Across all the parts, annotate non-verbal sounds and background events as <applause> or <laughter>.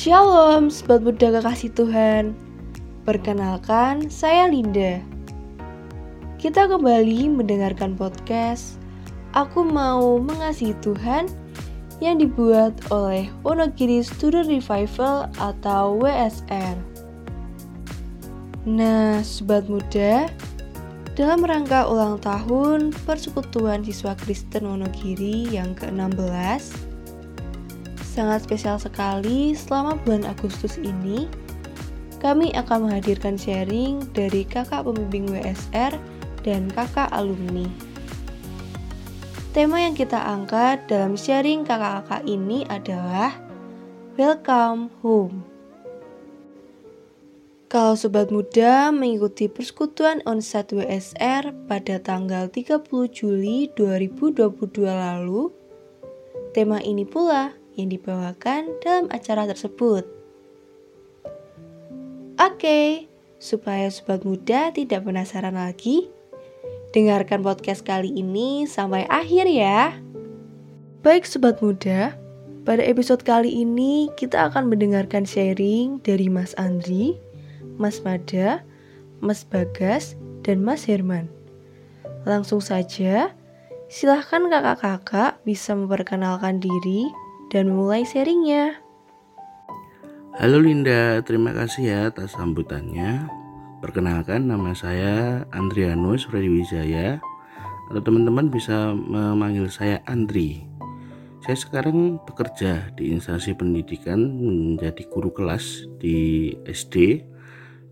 Shalom, sobat muda kekasih Tuhan. Perkenalkan, saya Linda. Kita kembali mendengarkan podcast Aku Mau Mengasihi Tuhan yang dibuat oleh Wonogiri Student Revival atau WSR. Nah, sobat muda, dalam rangka ulang tahun Persekutuan Siswa Kristen Wonogiri yang ke-16, sangat spesial sekali selama bulan Agustus ini. Kami akan menghadirkan sharing dari kakak pembimbing WSR dan kakak alumni. Tema yang kita angkat dalam sharing kakak-kakak ini adalah Welcome Home. Kalau sobat muda mengikuti persekutuan onset WSR pada tanggal 30 Juli 2022 lalu, tema ini pula yang dibawakan dalam acara tersebut. Oke, supaya sobat muda tidak penasaran lagi, dengarkan podcast kali ini sampai akhir ya. Baik sobat muda, pada episode kali ini kita akan mendengarkan sharing dari Mas Andri, Mas Mada, Mas Bagas, dan Mas Herman. Langsung saja, silahkan kakak-kakak bisa memperkenalkan diri dan memulai sharingnya. Halo Linda, terima kasih ya atas sambutannya. Perkenalkan nama saya Andrianus Wijaya atau teman-teman bisa memanggil saya Andri. Saya sekarang bekerja di instansi pendidikan menjadi guru kelas di SD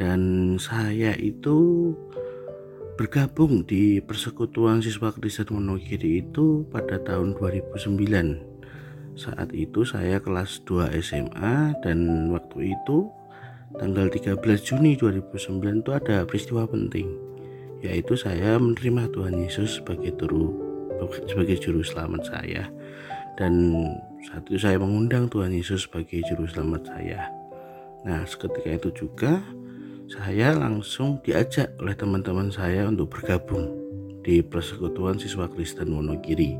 dan saya itu bergabung di Persekutuan Siswa Kristen Wonogiri itu pada tahun 2009 saat itu saya kelas 2 SMA dan waktu itu tanggal 13 Juni 2009 itu ada peristiwa penting yaitu saya menerima Tuhan Yesus sebagai turu sebagai juru selamat saya dan saat itu saya mengundang Tuhan Yesus sebagai juru selamat saya. Nah, seketika itu juga saya langsung diajak oleh teman-teman saya untuk bergabung di Persekutuan Siswa Kristen Wonogiri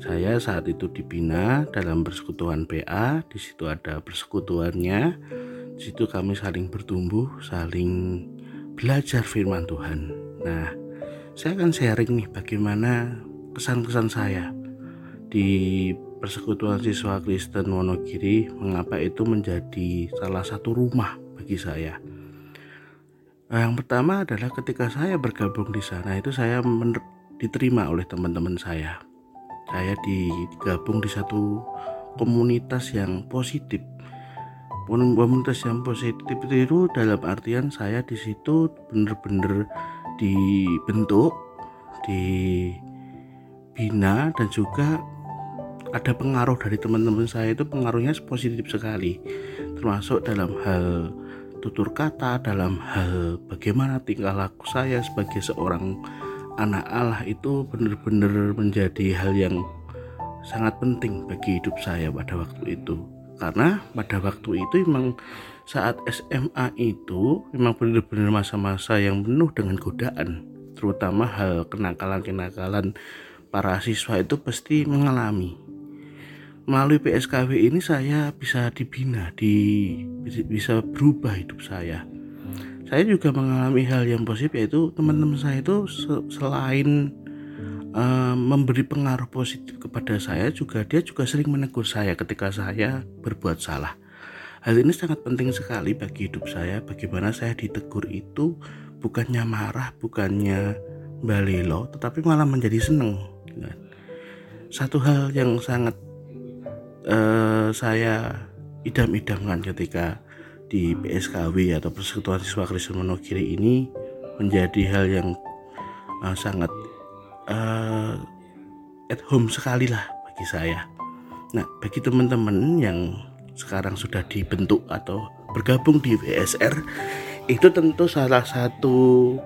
saya saat itu dibina dalam persekutuan PA, di situ ada persekutuannya. Di situ kami saling bertumbuh, saling belajar firman Tuhan. Nah, saya akan sharing nih bagaimana kesan-kesan saya di persekutuan siswa Kristen Wonogiri, mengapa itu menjadi salah satu rumah bagi saya. Yang pertama adalah ketika saya bergabung di sana itu saya diterima oleh teman-teman saya saya digabung di satu komunitas yang positif. Komunitas yang positif itu dalam artian saya di situ benar-benar dibentuk dibina dan juga ada pengaruh dari teman-teman saya itu pengaruhnya positif sekali. Termasuk dalam hal tutur kata dalam hal bagaimana tingkah laku saya sebagai seorang anak Allah itu benar-benar menjadi hal yang sangat penting bagi hidup saya pada waktu itu. Karena pada waktu itu memang saat SMA itu memang benar-benar masa-masa yang penuh dengan godaan. Terutama hal kenakalan-kenakalan para siswa itu pasti mengalami. Melalui PSKW ini saya bisa dibina di bisa berubah hidup saya saya juga mengalami hal yang positif yaitu teman-teman saya itu selain uh, memberi pengaruh positif kepada saya juga dia juga sering menegur saya ketika saya berbuat salah. Hal ini sangat penting sekali bagi hidup saya. Bagaimana saya ditegur itu bukannya marah, bukannya balelo, tetapi malah menjadi senang. Satu hal yang sangat uh, saya idam-idamkan ketika di PSKW atau Persekutuan Siswa Kristen Monogiri ini menjadi hal yang uh, sangat uh, at home sekali lah bagi saya. Nah, bagi teman-teman yang sekarang sudah dibentuk atau bergabung di WSR itu tentu salah satu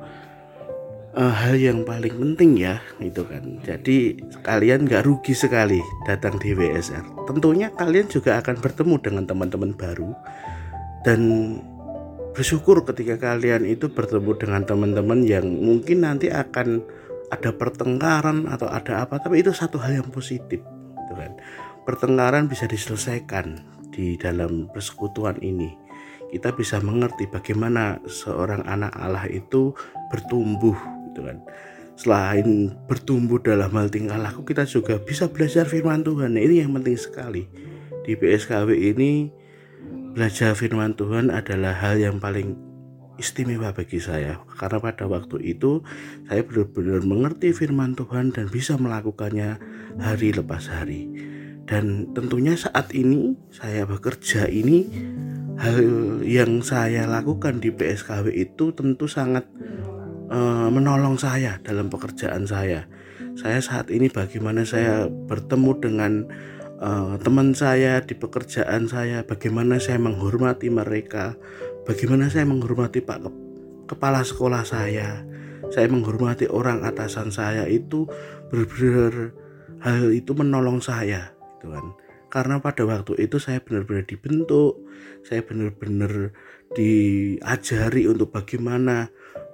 uh, hal yang paling penting ya itu kan. Jadi kalian nggak rugi sekali datang di WSR tentunya kalian juga akan bertemu dengan teman-teman baru dan bersyukur ketika kalian itu bertemu dengan teman-teman yang mungkin nanti akan ada pertengkaran atau ada apa tapi itu satu hal yang positif gitu kan. Pertengkaran bisa diselesaikan di dalam persekutuan ini. Kita bisa mengerti bagaimana seorang anak Allah itu bertumbuh gitu kan. Selain bertumbuh dalam hal tingkah laku kita juga bisa belajar firman Tuhan. Nah, ini yang penting sekali. Di PSKW ini belajar firman Tuhan adalah hal yang paling istimewa bagi saya karena pada waktu itu saya benar-benar mengerti firman Tuhan dan bisa melakukannya hari lepas hari dan tentunya saat ini saya bekerja ini hal yang saya lakukan di PSKW itu tentu sangat uh, menolong saya dalam pekerjaan saya. Saya saat ini bagaimana saya bertemu dengan uh, teman saya di pekerjaan saya, bagaimana saya menghormati mereka, bagaimana saya menghormati Pak kepala sekolah saya, saya menghormati orang atasan saya itu benar-benar hal itu menolong saya, gitu kan. Karena pada waktu itu saya benar-benar dibentuk, saya benar-benar diajari untuk bagaimana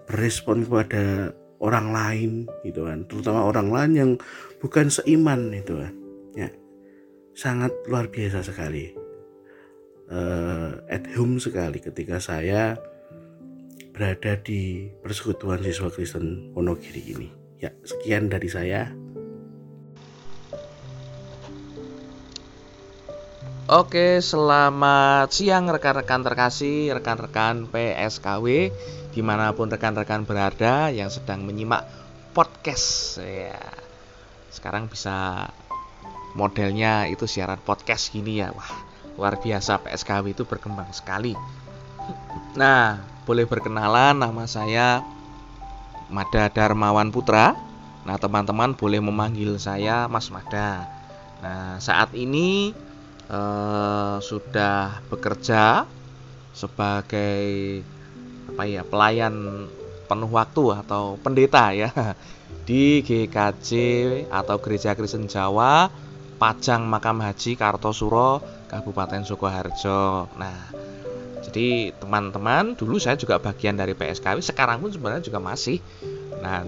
berespon kepada orang lain gitu kan, terutama orang lain yang bukan seiman itu kan. Sangat luar biasa sekali. Uh, at home sekali ketika saya berada di persekutuan siswa Kristen Wonogiri ini. Ya, sekian dari saya. Oke, selamat siang rekan-rekan terkasih, rekan-rekan PSKW, di mana pun rekan-rekan berada yang sedang menyimak podcast. Ya, sekarang bisa modelnya itu siaran podcast gini ya, wah luar biasa PSKW itu berkembang sekali. Nah, boleh berkenalan, nama saya Mada Darmawan Putra. Nah, teman-teman boleh memanggil saya Mas Mada. Nah, saat ini uh, sudah bekerja sebagai apa ya pelayan penuh waktu atau pendeta ya <laughs> di GKJ atau Gereja Kristen Jawa Pajang Makam Haji Kartosuro Kabupaten Sukoharjo. Nah, jadi teman-teman dulu saya juga bagian dari PSKW, sekarang pun sebenarnya juga masih. Nah,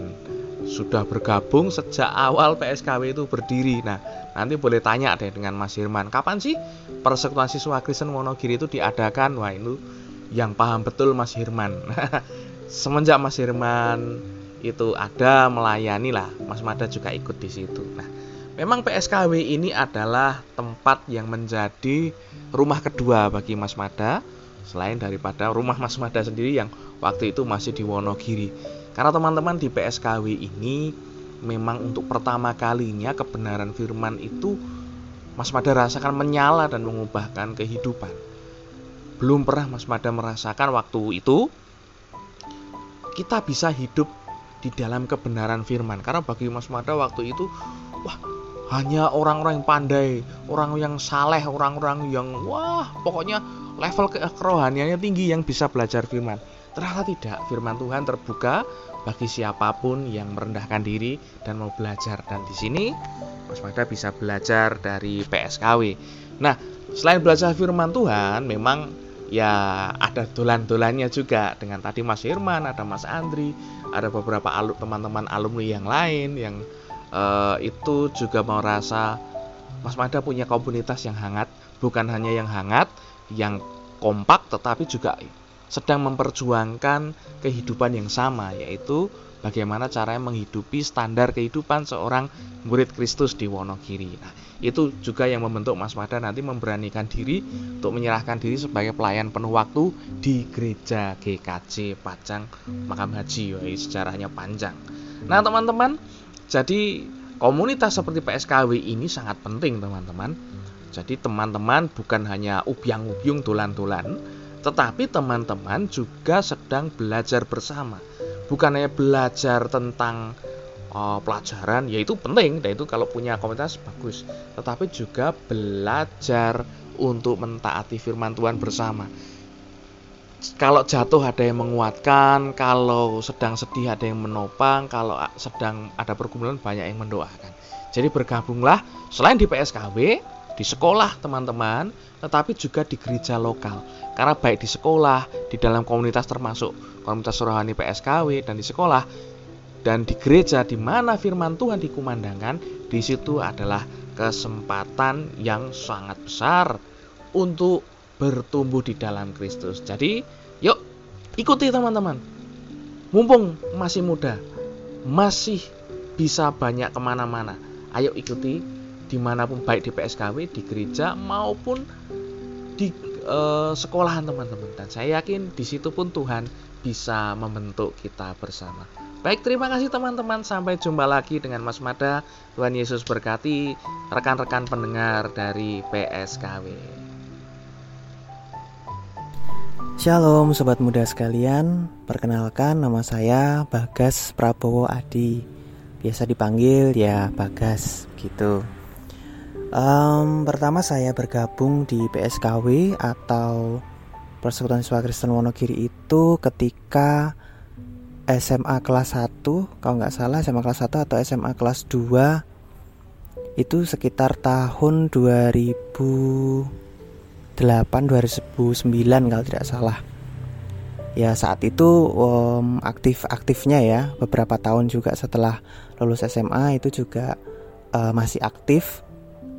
sudah bergabung sejak awal PSKW itu berdiri. Nah, nanti boleh tanya deh dengan Mas Hirman, kapan sih persekutuan siswa Kristen Wonogiri itu diadakan? Wah, itu yang paham betul Mas Hirman. <laughs> Semenjak Mas Hirman itu ada melayani lah, Mas Mada juga ikut di situ. Nah, memang PSKW ini adalah tempat yang menjadi rumah kedua bagi Mas Mada selain daripada rumah Mas Mada sendiri yang waktu itu masih di Wonogiri. Karena teman-teman di PSKW ini memang untuk pertama kalinya kebenaran firman itu Mas Mada rasakan menyala dan mengubahkan kehidupan. Belum pernah Mas Mada merasakan waktu itu kita bisa hidup di dalam kebenaran firman. Karena bagi Mas Mada waktu itu wah hanya orang-orang yang pandai, orang yang saleh, orang-orang yang wah pokoknya level kerohaniannya tinggi yang bisa belajar firman. Ternyata tidak, firman Tuhan terbuka bagi siapa pun yang merendahkan diri dan mau belajar. Dan di sini Mas Magda bisa belajar dari PSKW. Nah, selain belajar firman Tuhan, memang ya ada dolan-dolannya juga dengan tadi Mas Firman, ada Mas Andri, ada beberapa teman-teman alumni yang lain yang uh, itu juga merasa Mas Magda punya komunitas yang hangat, bukan hanya yang hangat, yang kompak, tetapi juga sedang memperjuangkan kehidupan yang sama yaitu bagaimana caranya menghidupi standar kehidupan seorang murid Kristus di Wonogiri. Nah, itu juga yang membentuk Mas Mada nanti memberanikan diri untuk menyerahkan diri sebagai pelayan penuh waktu di gereja GKJ Pacang Makam Haji. Wah, sejarahnya panjang. Nah, teman-teman, jadi komunitas seperti PSKW ini sangat penting, teman-teman. Jadi teman-teman bukan hanya ubyang-ubyung tulan-tulan, tetapi teman-teman juga sedang belajar bersama. Bukan hanya belajar tentang uh, pelajaran, yaitu penting, dan itu kalau punya komunitas bagus. Tetapi juga belajar untuk mentaati firman Tuhan bersama. Kalau jatuh ada yang menguatkan, kalau sedang sedih ada yang menopang, kalau sedang ada pergumulan banyak yang mendoakan. Jadi bergabunglah selain di PSKW, di sekolah teman-teman, tetapi juga di gereja lokal. Karena baik di sekolah, di dalam komunitas termasuk komunitas rohani PSKW dan di sekolah dan di gereja di mana firman Tuhan dikumandangkan, di situ adalah kesempatan yang sangat besar untuk bertumbuh di dalam Kristus. Jadi, yuk ikuti teman-teman. Mumpung masih muda, masih bisa banyak ke mana-mana. Ayo ikuti di mana pun baik di PSKW, di gereja maupun di uh, sekolahan teman-teman. Dan saya yakin di situ pun Tuhan bisa membentuk kita bersama. Baik, terima kasih teman-teman. Sampai jumpa lagi dengan Mas Mada. Tuhan Yesus berkati rekan-rekan pendengar dari PSKW. Shalom sobat muda sekalian, perkenalkan nama saya Bagas Prabowo Adi. Biasa dipanggil ya Bagas gitu. Um, Pertama saya bergabung di PSKW atau Persekutuan Siswa Kristen Wonogiri itu ketika SMA kelas 1 Kalau nggak salah SMA kelas 1 atau SMA kelas 2 Itu sekitar tahun 2000 2009 kalau tidak salah. Ya saat itu um, aktif aktifnya ya beberapa tahun juga setelah lulus SMA itu juga uh, masih aktif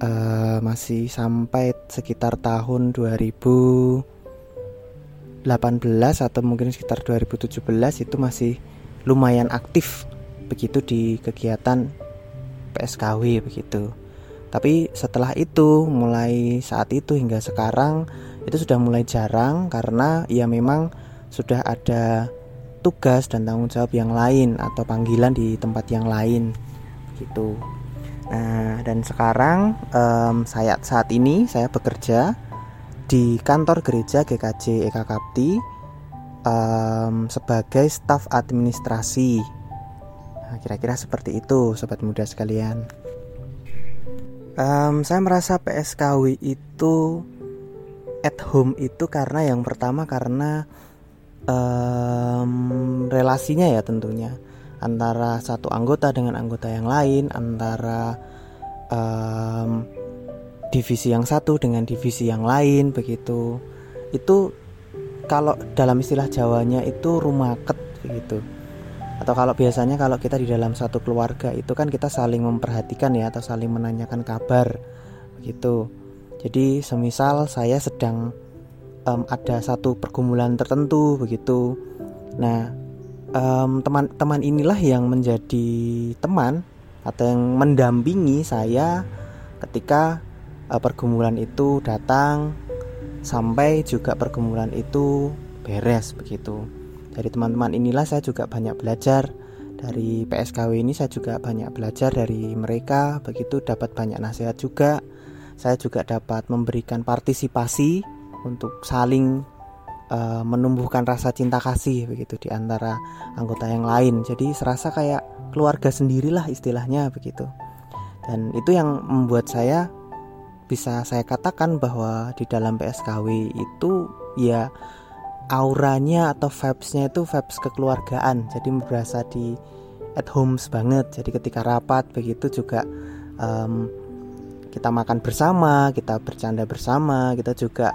uh, masih sampai sekitar tahun 2018 atau mungkin sekitar 2017 itu masih lumayan aktif begitu di kegiatan PSKW begitu tapi setelah itu, mulai saat itu hingga sekarang itu sudah mulai jarang karena ya memang sudah ada tugas dan tanggung jawab yang lain atau panggilan di tempat yang lain gitu. Nah, dan sekarang um, saya saat ini saya bekerja di kantor gereja GKJ Eka Kapti um, sebagai staf administrasi. Nah, kira-kira seperti itu, sobat muda sekalian. Um, saya merasa PSKW itu at home itu karena yang pertama karena um, relasinya ya tentunya. Antara satu anggota dengan anggota yang lain antara um, divisi yang satu dengan divisi yang lain begitu. Itu kalau dalam istilah Jawanya itu rumaket begitu atau kalau biasanya kalau kita di dalam satu keluarga itu kan kita saling memperhatikan ya atau saling menanyakan kabar begitu jadi semisal saya sedang um, ada satu pergumulan tertentu begitu. Nah teman-teman um, inilah yang menjadi teman atau yang mendampingi saya ketika uh, pergumulan itu datang sampai juga pergumulan itu beres begitu dari teman-teman inilah saya juga banyak belajar. Dari PSKW ini saya juga banyak belajar dari mereka. Begitu dapat banyak nasihat juga. Saya juga dapat memberikan partisipasi untuk saling uh, menumbuhkan rasa cinta kasih begitu di antara anggota yang lain. Jadi serasa kayak keluarga sendirilah istilahnya begitu. Dan itu yang membuat saya bisa saya katakan bahwa di dalam PSKW itu ya auranya atau vibesnya itu vibes kekeluargaan. Jadi berasa di at homes banget. Jadi ketika rapat begitu juga um, kita makan bersama kita bercanda bersama kita juga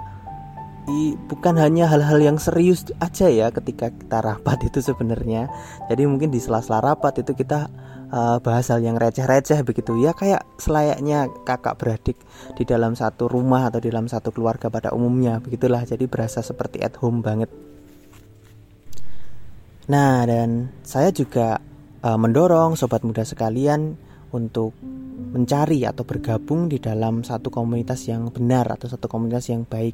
i, bukan hanya hal-hal yang serius aja ya ketika kita rapat itu sebenarnya. Jadi mungkin di sela-sela rapat itu kita uh, bahas yang receh-receh begitu. Ya kayak selayaknya kakak beradik di dalam satu rumah atau di dalam satu keluarga pada umumnya begitulah. Jadi berasa seperti at home banget. Nah dan saya juga uh, mendorong sobat muda sekalian untuk mencari atau bergabung di dalam satu komunitas yang benar atau satu komunitas yang baik.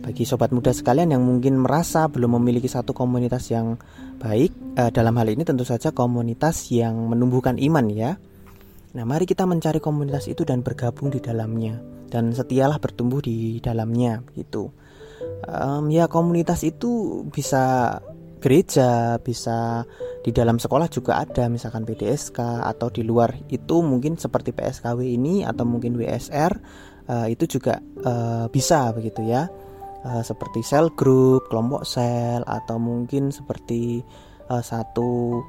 Bagi sobat muda sekalian yang mungkin merasa belum memiliki satu komunitas yang baik, eh, dalam hal ini tentu saja komunitas yang menumbuhkan iman ya. Nah, mari kita mencari komunitas itu dan bergabung di dalamnya dan setialah bertumbuh di dalamnya gitu. Um, ya komunitas itu bisa gereja, bisa di dalam sekolah juga ada misalkan PDSK atau di luar itu mungkin seperti PSKW ini atau mungkin WSR uh, eh, itu juga uh, bisa begitu ya. Uh, seperti sel group, kelompok sel atau mungkin seperti uh, satu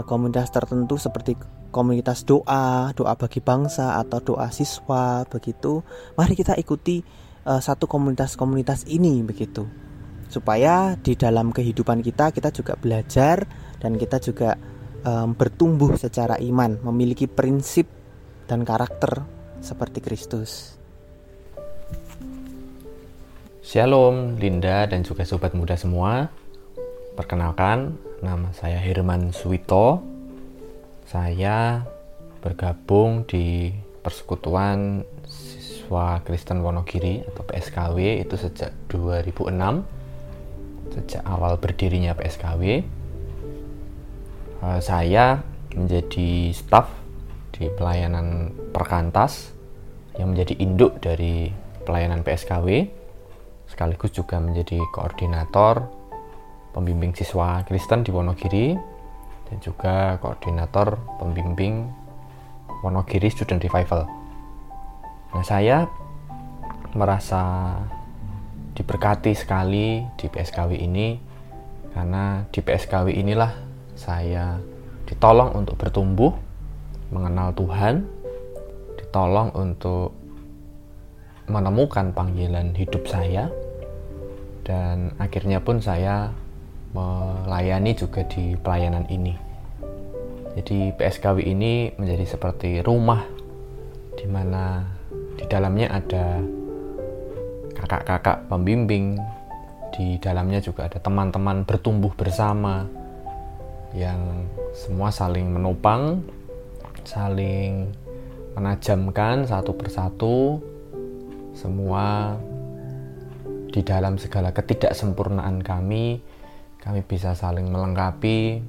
uh, komunitas tertentu seperti komunitas doa, doa bagi bangsa atau doa siswa begitu. Mari kita ikuti satu komunitas-komunitas ini begitu supaya di dalam kehidupan kita kita juga belajar dan kita juga um, bertumbuh secara iman, memiliki prinsip dan karakter seperti Kristus. Shalom Linda dan juga sobat muda semua. Perkenalkan, nama saya Herman Suwito. Saya bergabung di Persekutuan Siswa Kristen Wonogiri atau PSKW itu sejak 2006. Sejak awal berdirinya PSKW. Eh, saya menjadi staf di pelayanan perkantas yang menjadi induk dari pelayanan PSKW sekaligus juga menjadi koordinator pembimbing siswa Kristen di Wonogiri dan juga koordinator pembimbing Wonogiri Student Revival. Nah, saya merasa diberkati sekali di PSKW ini karena di PSKW inilah saya ditolong untuk bertumbuh mengenal Tuhan, ditolong untuk menemukan panggilan hidup saya, dan akhirnya pun saya melayani juga di pelayanan ini. Jadi PSKW ini menjadi seperti rumah di mana di dalamnya ada kakak-kakak pembimbing, di dalamnya juga ada teman-teman bertumbuh bersama yang semua saling menopang saling menajamkan satu persatu. Semua di dalam segala ketidaksempurnaan kami kami bisa saling melengkapi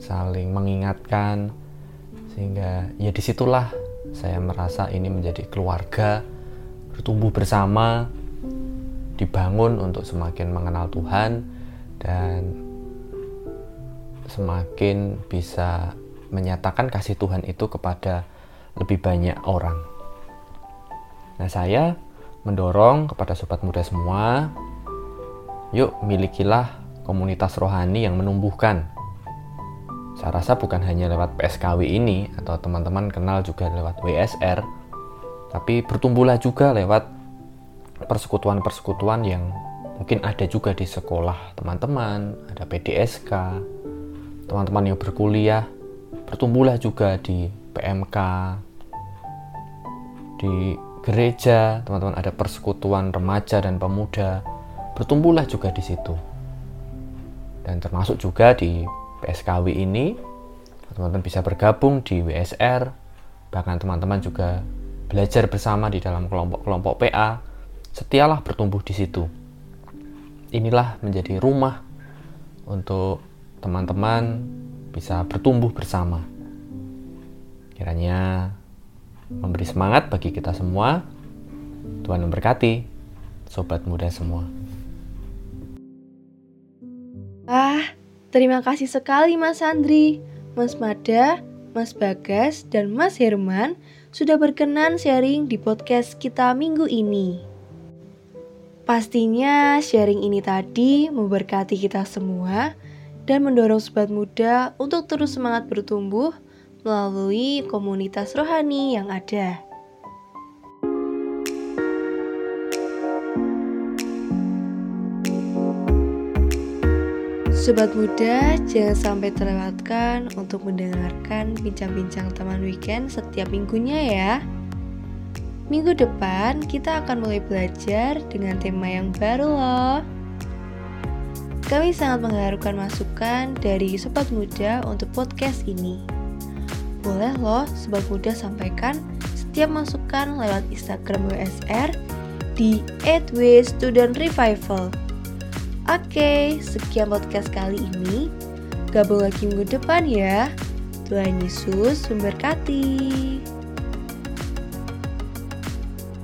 saling mengingatkan sehingga ya di situlah saya merasa ini menjadi keluarga bertumbuh bersama dibangun untuk semakin mengenal Tuhan dan semakin bisa menyatakan kasih Tuhan itu kepada lebih banyak orang. Nah, saya mendorong kepada sobat muda semua, yuk milikilah komunitas rohani yang menumbuhkan. Saya rasa bukan hanya lewat PSKW ini atau teman-teman kenal juga lewat WSR, tapi bertumbuhlah juga lewat persekutuan-persekutuan yang mungkin ada juga di sekolah teman-teman, ada PDSK, teman-teman yang berkuliah, bertumbuhlah juga di PMK di gereja teman-teman ada persekutuan remaja dan pemuda bertumbuhlah juga di situ. Dan termasuk juga di PSKW ini teman-teman bisa bergabung di WSR bahkan teman-teman juga belajar bersama di dalam kelompok-kelompok PA setialah bertumbuh di situ inilah menjadi rumah untuk teman-teman bisa bertumbuh bersama. Kiranya memberi semangat bagi kita semua. Tuhan memberkati sobat muda semua. Ah, terima kasih sekali Mas Andri, Mas Mada, Mas Bagas, dan Mas Herman sudah berkenan sharing di podcast kita minggu ini. Pastinya sharing ini tadi memberkati kita semua dan mendorong sobat muda untuk terus semangat bertumbuh melalui komunitas rohani yang ada. Sobat muda, jangan sampai terlewatkan untuk mendengarkan bincang-bincang teman weekend setiap minggunya ya. Minggu depan kita akan mulai belajar dengan tema yang baru loh. Kami sangat mengharapkan masukan dari sobat muda untuk podcast ini. Boleh loh sobat muda sampaikan setiap masukan lewat Instagram WSR di @studentrevival. Oke, sekian podcast kali ini. Gabung lagi minggu depan ya. Tuhan Yesus memberkati.